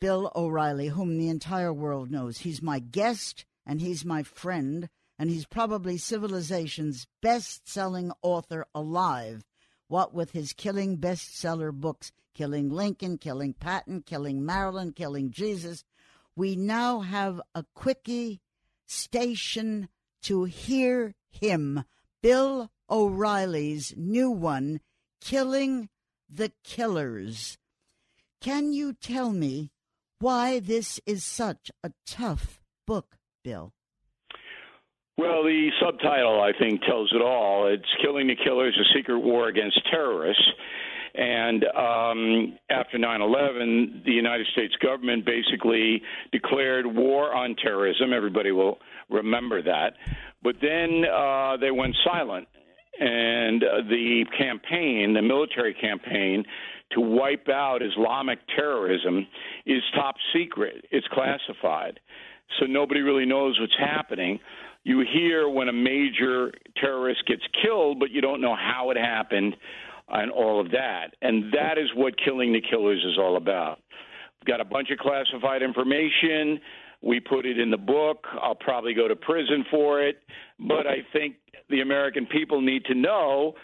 Bill O'Reilly, whom the entire world knows. He's my guest and he's my friend, and he's probably civilization's best selling author alive. What with his killing bestseller books, Killing Lincoln, Killing Patton, Killing Marilyn, Killing Jesus, we now have a quickie station to hear him, Bill O'Reilly's new one, Killing the Killers. Can you tell me why this is such a tough book, Bill? Well, the subtitle, I think, tells it all. It's Killing the Killers, a Secret War Against Terrorists. And um, after 9 11, the United States government basically declared war on terrorism. Everybody will remember that. But then uh, they went silent. And uh, the campaign, the military campaign, to wipe out Islamic terrorism is top secret. It's classified. So nobody really knows what's happening. You hear when a major terrorist gets killed, but you don't know how it happened and all of that. And that is what Killing the Killers is all about. We've got a bunch of classified information. We put it in the book. I'll probably go to prison for it. But I think the American people need to know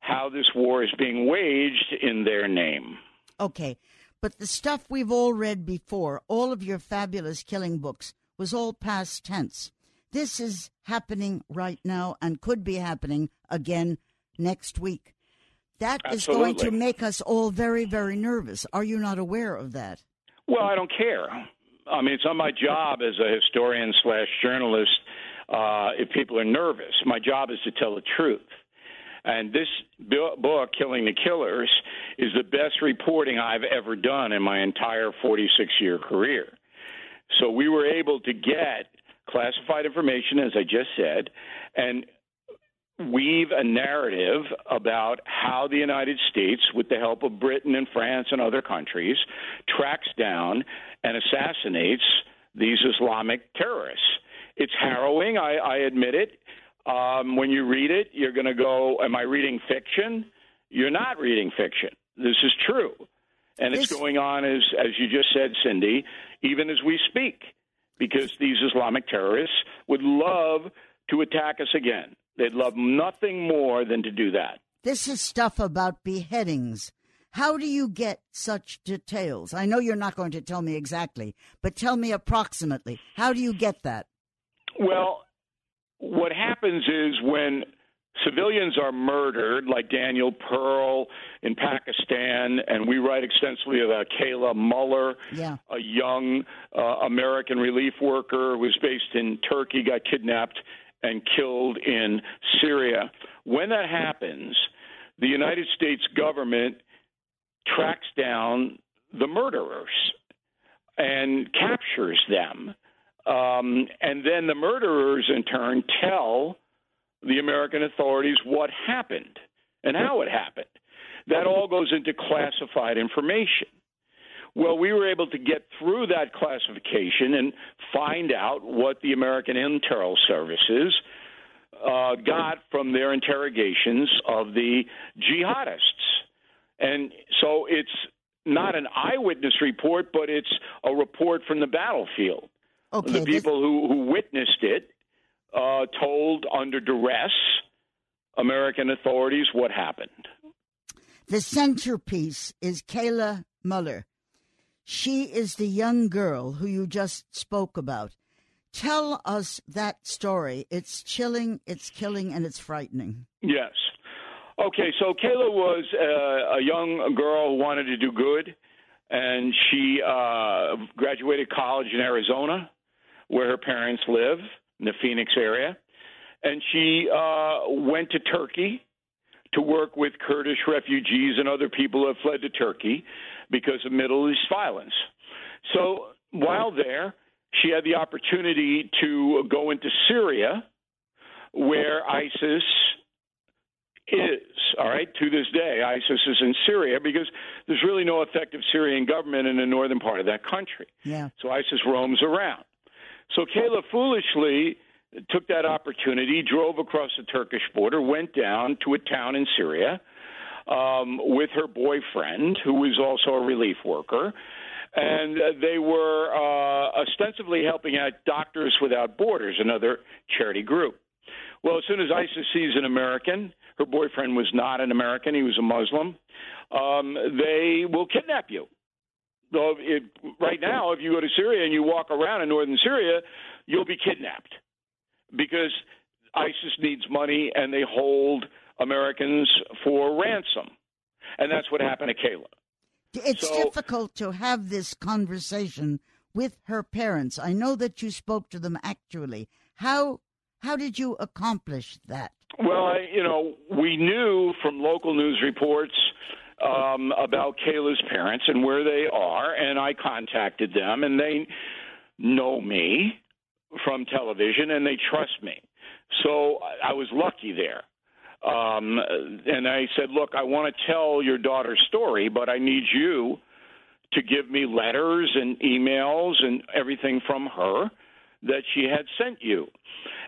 how this war is being waged in their name. Okay. But the stuff we've all read before, all of your fabulous killing books, was all past tense. This is happening right now and could be happening again next week. That Absolutely. is going to make us all very, very nervous. Are you not aware of that? Well, I don't care. I mean, it's not my job as a historian slash journalist uh, if people are nervous. My job is to tell the truth. And this book, Killing the Killers, is the best reporting I've ever done in my entire 46 year career. So we were able to get classified information, as I just said, and weave a narrative about how the United States, with the help of Britain and France and other countries, tracks down and assassinates these Islamic terrorists. It's harrowing, I, I admit it. Um, when you read it, you're going to go, Am I reading fiction? You're not reading fiction. This is true. And it's going on, as, as you just said, Cindy, even as we speak, because these Islamic terrorists would love to attack us again. They'd love nothing more than to do that. This is stuff about beheadings. How do you get such details? I know you're not going to tell me exactly, but tell me approximately. How do you get that? Well, what happens is when civilians are murdered, like Daniel Pearl in Pakistan, and we write extensively about Kayla Mueller, yeah. a young uh, American relief worker who was based in Turkey, got kidnapped and killed in Syria. When that happens, the United States government tracks down the murderers and captures them. Um, and then the murderers, in turn, tell the American authorities what happened and how it happened. That all goes into classified information. Well, we were able to get through that classification and find out what the American Intel Services uh, got from their interrogations of the jihadists. And so it's not an eyewitness report, but it's a report from the battlefield. Okay, the people who, who witnessed it uh, told under duress American authorities what happened. The centerpiece is Kayla Mueller. She is the young girl who you just spoke about. Tell us that story. It's chilling, it's killing, and it's frightening. Yes. Okay, so Kayla was uh, a young girl who wanted to do good, and she uh, graduated college in Arizona, where her parents live in the Phoenix area. And she uh, went to Turkey to work with Kurdish refugees and other people who have fled to Turkey because of Middle East violence. So while there, she had the opportunity to go into Syria, where ISIS is. All right, to this day, ISIS is in Syria because there's really no effective Syrian government in the northern part of that country. Yeah. So ISIS roams around. So Kayla foolishly took that opportunity, drove across the Turkish border, went down to a town in Syria um, with her boyfriend, who was also a relief worker. and uh, they were uh, ostensibly helping out Doctors Without Borders, another charity group. Well, as soon as ISIS sees an American, her boyfriend was not an American; he was a Muslim. Um, they will kidnap you. It, right now, if you go to Syria and you walk around in northern Syria, you'll be kidnapped because ISIS needs money and they hold Americans for ransom. And that's what happened to Kayla. It's So- difficult to have this conversation with her parents. I know that you spoke to them actually. How how did you accomplish that? Well, I, you know, we knew from local news reports um, about Kayla's parents and where they are, and I contacted them, and they know me from television and they trust me. So I was lucky there. Um, and I said, Look, I want to tell your daughter's story, but I need you to give me letters and emails and everything from her that she had sent you.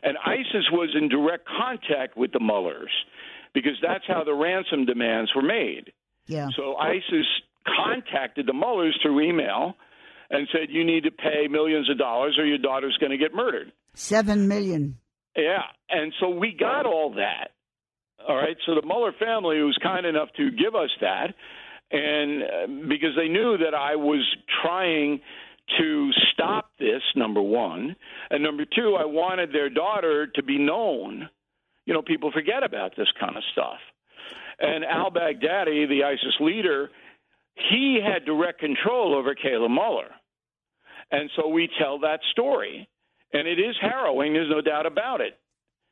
And ISIS was in direct contact with the Muellers because that's how the ransom demands were made. Yeah. So ISIS contacted the Muellers through email and said, You need to pay millions of dollars or your daughter's going to get murdered. Seven million. Yeah. And so we got all that. All right. So the Mueller family was kind enough to give us that. And uh, because they knew that I was trying to stop this, number one. And number two, I wanted their daughter to be known. You know, people forget about this kind of stuff. And al Baghdadi, the ISIS leader, he had direct control over Kayla Mueller. And so we tell that story. And it is harrowing, there's no doubt about it.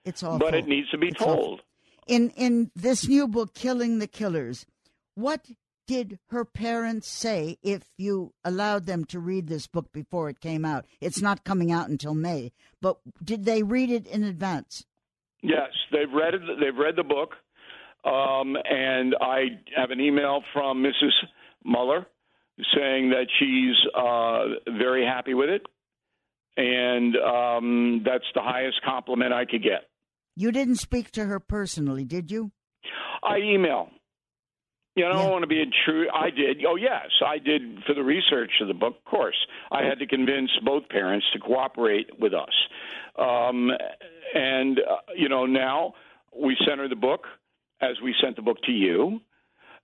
It's awful. But it needs to be It's awful. told. in in this new book, Killing the Killers, what did her parents say if you allowed them to read this book before it came out? It's not coming out until May, but did they read it in advance? Yes, they've read it. They've read the book, um, and I have an email from Mrs. Mueller saying that she's uh, very happy with it, and um, that's the highest compliment I could get. You didn't speak to her personally, did you? I email. You know, I don't want to be intrude. I did. Oh, yes, I did for the research of the book. Of course, I had to convince both parents to cooperate with us. Um, and uh, you know, now we sent her the book as we sent the book to you,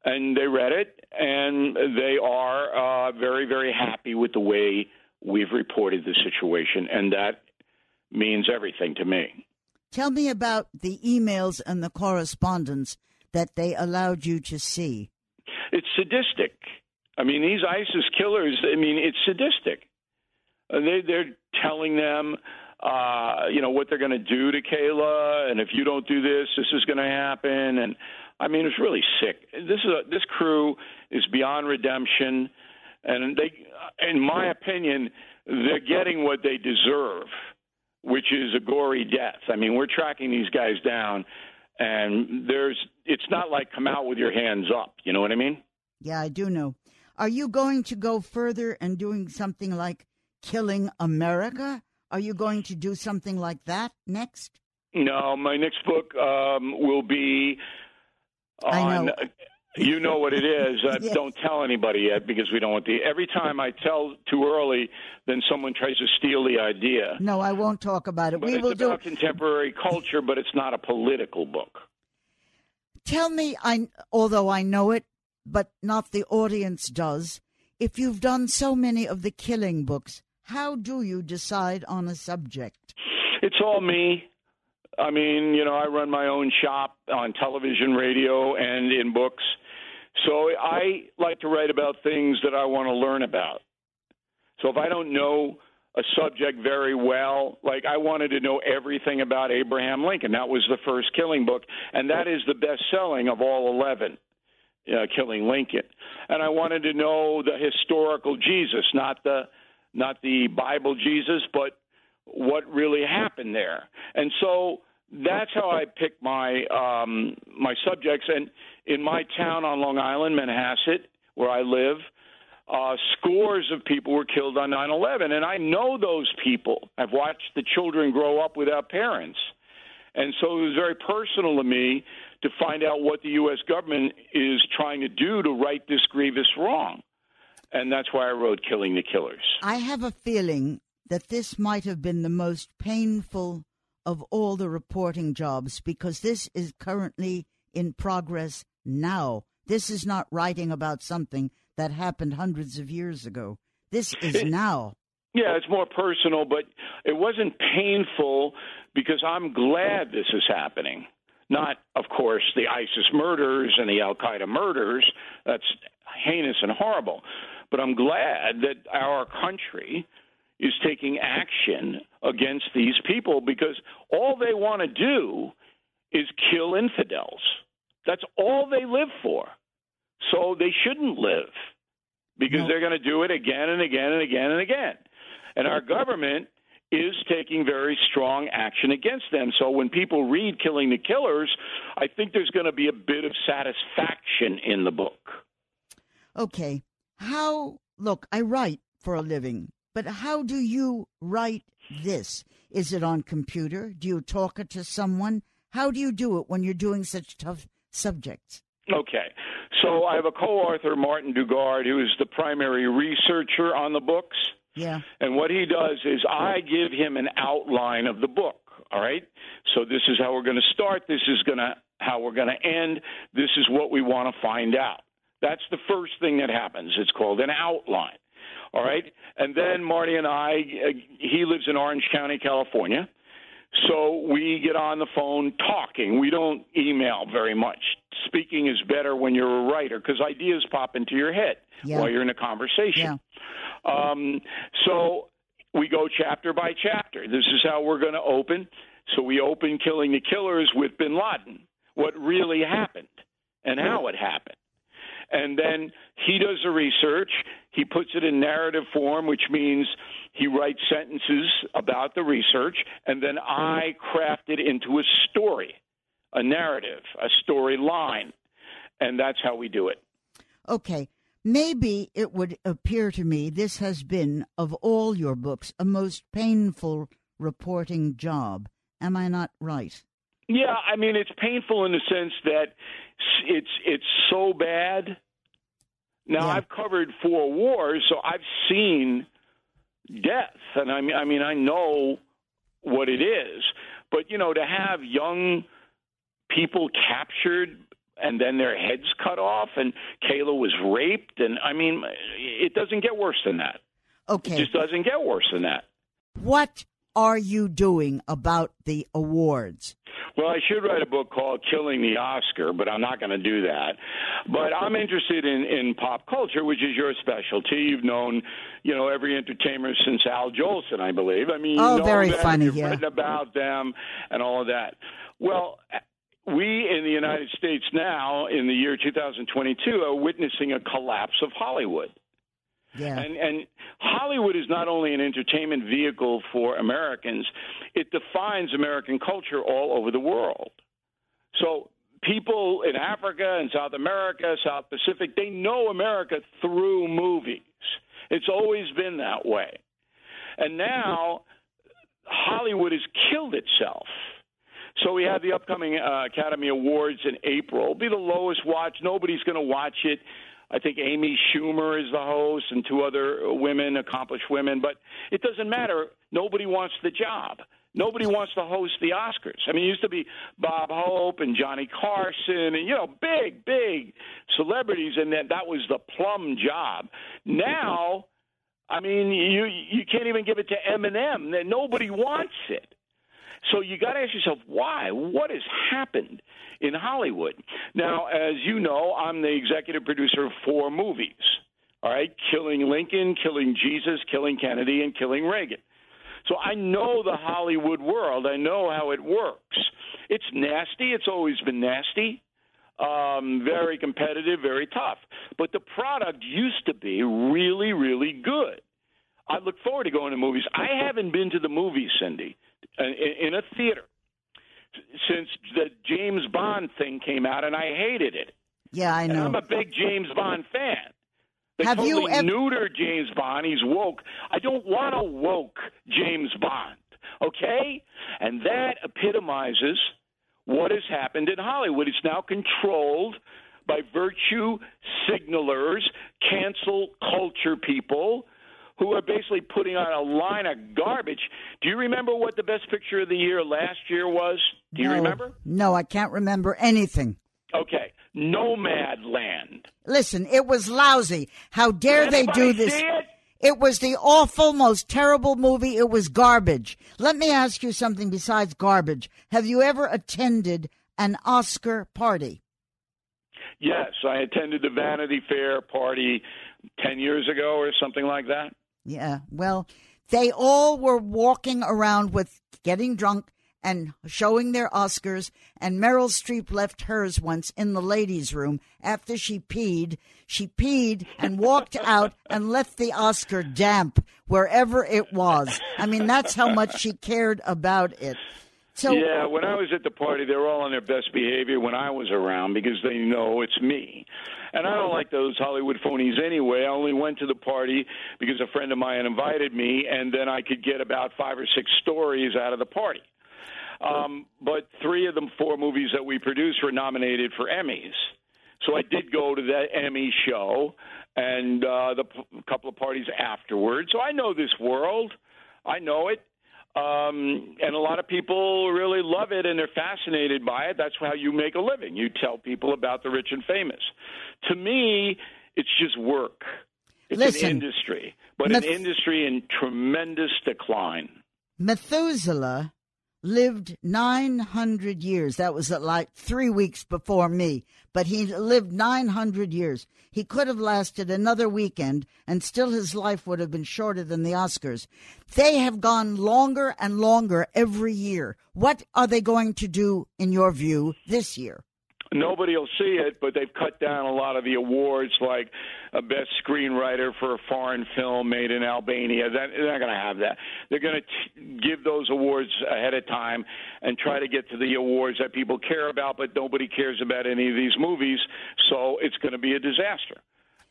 and they read it, and they are uh, very, very happy with the way we've reported the situation, and that means everything to me. Tell me about the emails and the correspondence that they allowed you to see. it's sadistic. I mean, these ISIS killers. I mean, it's sadistic. Uh, They they're telling them, uh, you know, what they're going to do to Kayla, and if you don't do this, this is going to happen. And I mean, it's really sick. This is a, this crew is beyond redemption, and they, in my opinion, they're getting what they deserve, which is a gory death. I mean, we're tracking these guys down, and there's. It's not like come out with your hands up. You know what I mean? Yeah, I do know. Are you going to go further and doing something like Killing America? Are you going to do something like that next? No, my next book um, will be I on. know. You know what it is. Uh, Yes. Don't tell anybody yet because we don't want the. Every time I tell too early, then someone tries to steal the idea. No, I won't talk about it. But we it's will do about contemporary culture, but it's not a political book. Tell me, I although I know it, but not the audience does. If you've done so many of the killing books, how do you decide on a subject? It's all me. I mean, you know, I run my own shop on television, radio, and in books. So I like to write about things that I want to learn about. So if I don't know a subject very well, like I wanted to know everything about Abraham Lincoln. That was the first killing book, and that is the best selling of all 11. Uh, killing Lincoln, and I wanted to know the historical Jesus, not the not the Bible Jesus, but what really happened there. And so that's how I pick my um, my subjects. And in my town on Long Island, Manhasset, where I live, uh, scores of people were killed on 9/11, and I know those people. I've watched the children grow up without parents, and so it was very personal to me to find out what the U.S. government is trying to do to right this grievous wrong. And that's why I wrote Killing the Killers. I have a feeling that this might have been the most painful of all the reporting jobs because this is currently in progress now. This is not writing about something that happened hundreds of years ago. This is It- now. Yeah, it's more personal, but it wasn't painful because I'm glad this is happening. Not, of course, the ISIS murders and the Al Qaeda murders. That's heinous and horrible. But I'm glad that our country is taking action against these people because all they want to do is kill infidels. That's all they live for. So they shouldn't live because No. they're going to do it again and again and again and again. And our government is taking very strong action against them. So when people read Killing the Killers, I think there's going to be a bit of satisfaction in the book. Okay. How, look, I write for a living, but how do you write this? Is it on computer? Do you talk it to someone? How do you do it when you're doing such tough subjects? Okay. So I have a co author, Martin Dugard, who is the primary researcher on the books. Yeah. And what he does is I give him an outline of the book. All right. So this is how we're going to start. This is going to how we're going to end. This is what we want to find out. That's the first thing that happens. It's called an outline. All right. And then Marty and I, uh, he lives in Orange County, California. So we get on the phone talking. We don't email very much. Speaking is better when you're a writer because ideas pop into your head Yeah. while you're in a conversation. Yeah. Um, so we go chapter by chapter. This is how we're going to open. So we open Killing the Killers with bin Laden, what really happened and how it happened. And then he does the research. He puts it in narrative form, which means he writes sentences about the research, and then I craft it into a story, a narrative, a storyline. And that's how we do it. Okay. Maybe it would appear to me this has been, of all your books, a most painful reporting job. Am I not right? Yeah, I mean it's painful in the sense that it's it's so bad. Now Yeah. I've covered four wars, so I've seen death, and I mean I mean I know what it is. But you know, to have young people captured and then their heads cut off, and Kayla was raped, and I mean it doesn't get worse than that. It Okay. just doesn't get worse than that. What are you doing about the awards? Well, I should write a book called Killing the Oscar, but I'm not going to do that. But I'm interested in, in pop culture, which is your specialty. You've known, you know, every entertainer since Al Jolson, I believe. I mean, you Oh, know very them, funny, You've yeah. written about them and all of that. Well, we in the United States now, in the year 2022, are witnessing a collapse of Hollywood. Yeah. And, and Hollywood is not only an entertainment vehicle for Americans, it defines American culture all over the world. So people in Africa and South America, South Pacific, they know America through movies. It's always been that way. And now Hollywood has killed itself. So we have the upcoming uh, Academy Awards in April. It'll be the lowest watch. Nobody's going to watch it. I think Amy Schumer is the host and two other women, accomplished women, but it doesn't matter. Nobody wants the job. Nobody wants to host the Oscars. I mean, it used to be Bob Hope and Johnny Carson and, you know, big, big celebrities, and that, that was the plum job. Now, I mean, you you can't even give it to Eminem. Nobody wants it. So you got to ask yourself why? What has happened in Hollywood? Now, as you know, I'm the executive producer of four movies. All right, Killing Lincoln, Killing Jesus, Killing Kennedy, and Killing Reagan. So I know the Hollywood world. I know how it works. It's nasty. It's always been nasty. Um, very competitive, very tough. But the product used to be really, really good. I look forward to going to movies. I haven't been to the movies, Cindy, in, in a theater since the James Bond thing came out, and I hated it. Yeah, I And know. I'm a big James Bond fan. They Have you totally ev- neutered James Bond. He's woke. I don't want a woke James Bond. Okay, and that epitomizes what has happened in Hollywood. It's now controlled by virtue signalers, cancel culture people who are basically putting on a line of garbage. Do you remember what the best picture of the year last year was? Do you no, remember? No, I can't remember anything. Okay. Nomadland. Listen, it was lousy. How dare they do this? It? it was the awful, most terrible movie. It was garbage. Let me ask you something besides garbage. Have you ever attended an Oscar party? Yes, I attended the Vanity Fair party 10 years ago or something like that. Yeah, well, they all were walking around with getting drunk and showing their Oscars, and Meryl Streep left hers once in the ladies' room after she peed. She peed and walked out and left the Oscar damp wherever it was. I mean, that's how much she cared about it. So, yeah, when I was at the party, they were all on their best behavior when I was around because they know it's me. And I don't like those Hollywood phonies anyway. I only went to the party because a friend of mine invited me, and then I could get about five or six stories out of the party. Um, but three of the four movies that we produced were nominated for Emmys. So I did go to that Emmy show and uh, the p- couple of parties afterwards. So I know this world. I know it. Um, and a lot of people really love it and they're fascinated by it. That's how you make a living. You tell people about the rich and famous. To me, it's just work. It's Listen, an industry, but an industry in tremendous decline. Methuselah lived 900 years. That was uh, like three weeks before me, but he lived 900 years. He could have lasted another weekend and still his life would have been shorter than the Oscars. They have gone longer and longer every year. What are they going to do, in your view, this year? Nobody will see it, but they've cut down a lot of the awards, like a best screenwriter for a foreign film made in Albania. That, they're not going to have that. They're going to give those awards ahead of time and try to get to the awards that people care about, but nobody cares about any of these movies. So it's going to be a disaster.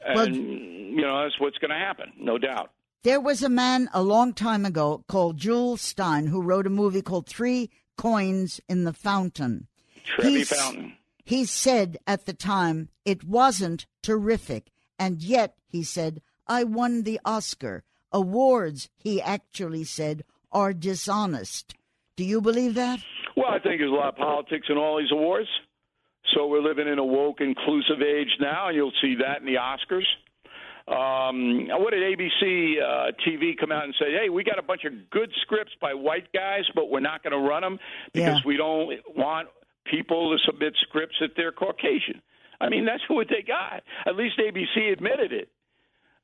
And, well, you know, that's what's going to happen, no doubt. There was a man a long time ago called Jules Stein who wrote a movie called Three Coins in the Fountain. Trevi He's, Fountain. He said at the time it wasn't terrific, and yet, he said, I won the Oscar. Awards, he actually said, are dishonest. Do you believe that? Well, I think there's a lot of politics in all these awards. So we're living in a woke, inclusive age now, and you'll see that in the Oscars. Um, what did ABC uh, TV come out and say? Hey, we got a bunch of good scripts by white guys, but we're not going to run them because yeah. we don't want people to submit scripts that they're Caucasian. I mean, that's what they got. At least ABC admitted it.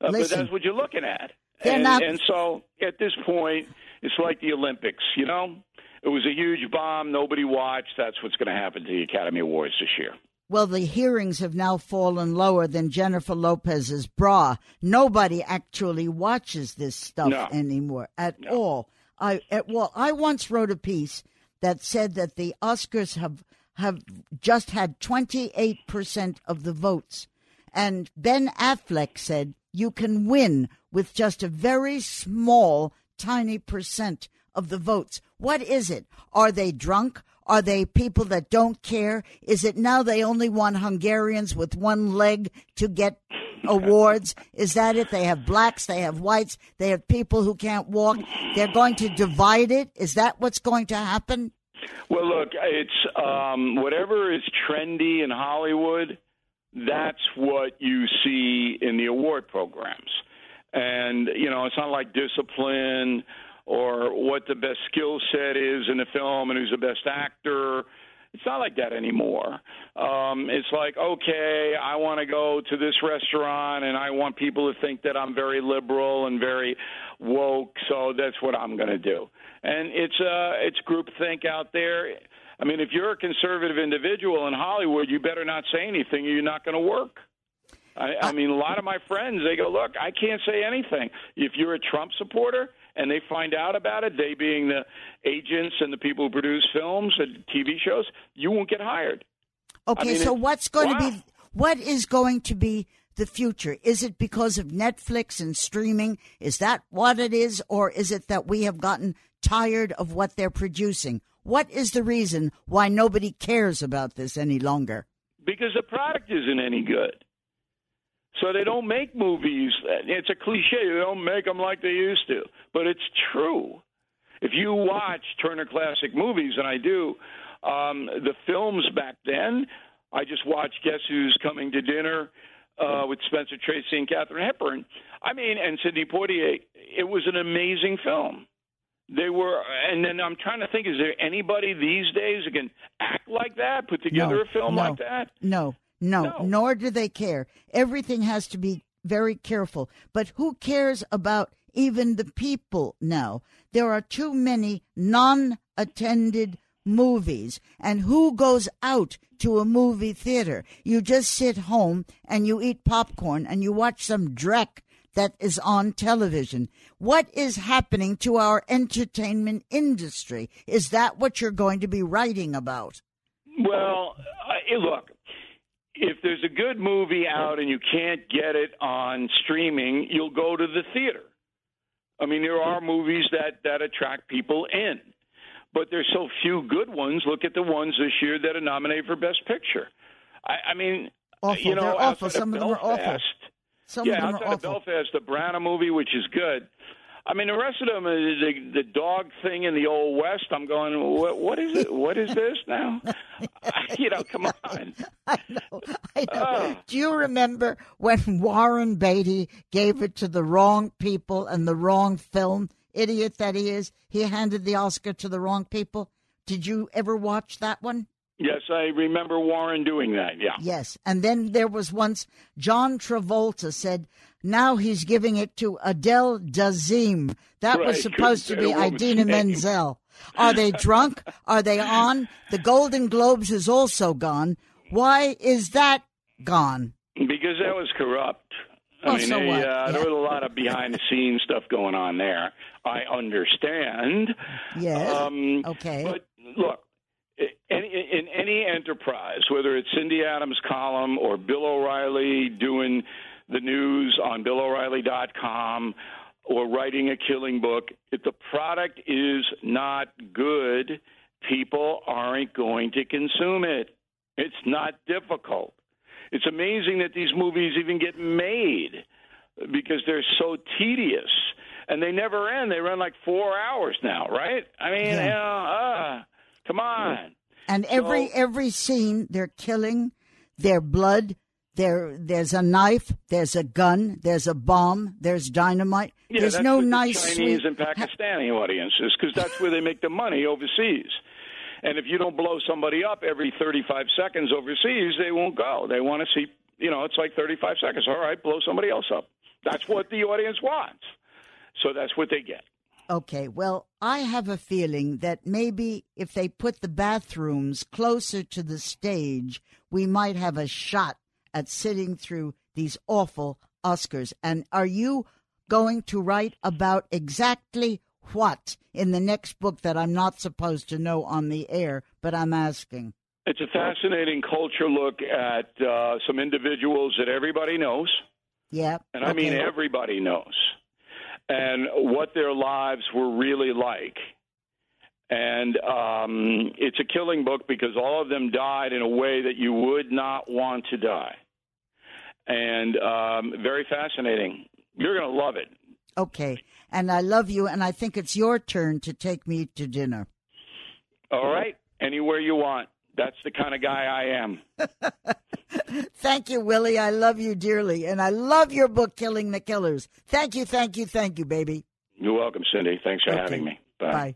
Uh, but that's what you're looking at. And, not... and so at this point, it's like the Olympics, you know? It was a huge bomb. Nobody watched. That's what's going to happen to the Academy Awards this year. Well, the hearings have now fallen lower than Jennifer Lopez's bra. Nobody actually watches this stuff no. anymore at no. all. I at, well, I once wrote a piece that said that the Oscars have have just had 28% of the votes. And Ben Affleck said you can win with just a very small, tiny percent of the votes. What is it? Are they drunk? Are they people that don't care? Is it now they only want Hungarians with one leg to get awards? Is that it? They have blacks, they have whites, they have people who can't walk. They're going to divide it. Is that what's going to happen? Well, look, it's um, whatever is trendy in Hollywood. That's what you see in the award programs, and you know it's not like discipline or what the best skill set is in the film and who's the best actor. It's not like that anymore. Um, it's like, okay, I want to go to this restaurant and I want people to think that I'm very liberal and very woke, so that's what I'm going to do and it's uh it's groupthink out there. I mean, if you're a conservative individual in Hollywood, you better not say anything, or you're not going to work. I, I mean, a lot of my friends they go, look, I can't say anything. If you're a Trump supporter and they find out about it, they being the agents and the people who produce films and TV shows, you won't get hired. Okay, I mean, so what's going wow. to be what is going to be the future? Is it because of Netflix and streaming? Is that what it is? Or is it that we have gotten tired of what they're producing? What is the reason why nobody cares about this any longer? because the product isn't any good. So they don't make movies. It's a cliche. They don't make them like they used to, but it's true. If you watch Turner Classic Movies, and I do, um, the films back then, I just watched Guess Who's Coming to Dinner uh, with Spencer Tracy and Katharine Hepburn. I mean, and Sidney Poitier. It was an amazing film. They were, and then I'm trying to think: is there anybody these days who can act like that, put together no, a film no, like that? No, no, No. nor do they care. Everything has to be very careful. But who cares about even the people now? There are too many non attended movies. And who goes out to a movie theater? You just sit home and you eat popcorn and you watch some dreck that is on television. What is happening to our entertainment industry? Is that what you're going to be writing about? Well, uh, look, if there's a good movie out and you can't get it on streaming, you'll go to the theater. I mean, there are movies that that attract people in, but there's so few good ones. Look at the ones this year that are nominated for Best Picture. I, I mean, Awful. you know, They're awful. Some of them are awful. Some yeah, of them are outside of. Belfast, the Branagh movie, which is good. I mean, the rest of them, uh, the the dog thing in the old west. I'm going, what, what is it? What is this now? you know, come on. I know. I know. Oh. Do you remember when Warren Beatty gave it to the wrong people and the wrong film? Idiot that he is. He handed the Oscar to the wrong people. Did you ever watch that one? Yes, I remember Warren doing that. Yeah. Yes. And then there was once John Travolta said, now he's giving it to Adele Dazeem. That was supposed to be say a woman's Idina. Menzel. Are they drunk? Are they on? The Golden Globes is also gone. Why is that gone? Because that was corrupt. Well, I mean, so they? Uh, there was a lot of behind the scenes stuff going on there. I understand. Yes. Um, okay. But look, any, in any enterprise, whether it's Cindy Adams' column or Bill O'Reilly doing the news on BillO'Reilly.com or writing a killing book, if the product is not good, people aren't going to consume it. It's not difficult. It's amazing that these movies even get made because they're so tedious and they never end. They run like four hours now, right? I mean, Yeah. you know, uh, come on. and every so- every scene they're killing, their blood, there there's a knife, there's a gun, there's a bomb, there's dynamite. Yeah, there's no nice the Chinese sweet and Pakistani audiences because that's where they make the money overseas. And if you don't blow somebody up every 35 seconds overseas, they won't go. They want to see, you know, it's like 35 seconds. All right, blow somebody else up. That's what the audience wants. So that's what they get. Okay, well, I have a feeling that maybe if they put the bathrooms closer to the stage, we might have a shot at sitting through these awful Oscars. And are you going to write about exactly what in the next book that I'm not supposed to know on the air, but I'm asking? It's a fascinating culture look at uh, some individuals that everybody knows, Yeah. and I mean everybody knows, and what their lives were really like. And um, it's a killing book because all of them died in a way that you would not want to die. And um, very fascinating. You're going to love it. Okay. And I love you, and I think it's your turn to take me to dinner. All right? Anywhere you want. That's the kind of guy I am. Thank you, Willie. I love you dearly. And I love your book, Killing the Killers. Thank you, thank you, thank you, baby. You're welcome, Cindy. Thanks for Okay. having me. Bye. Bye.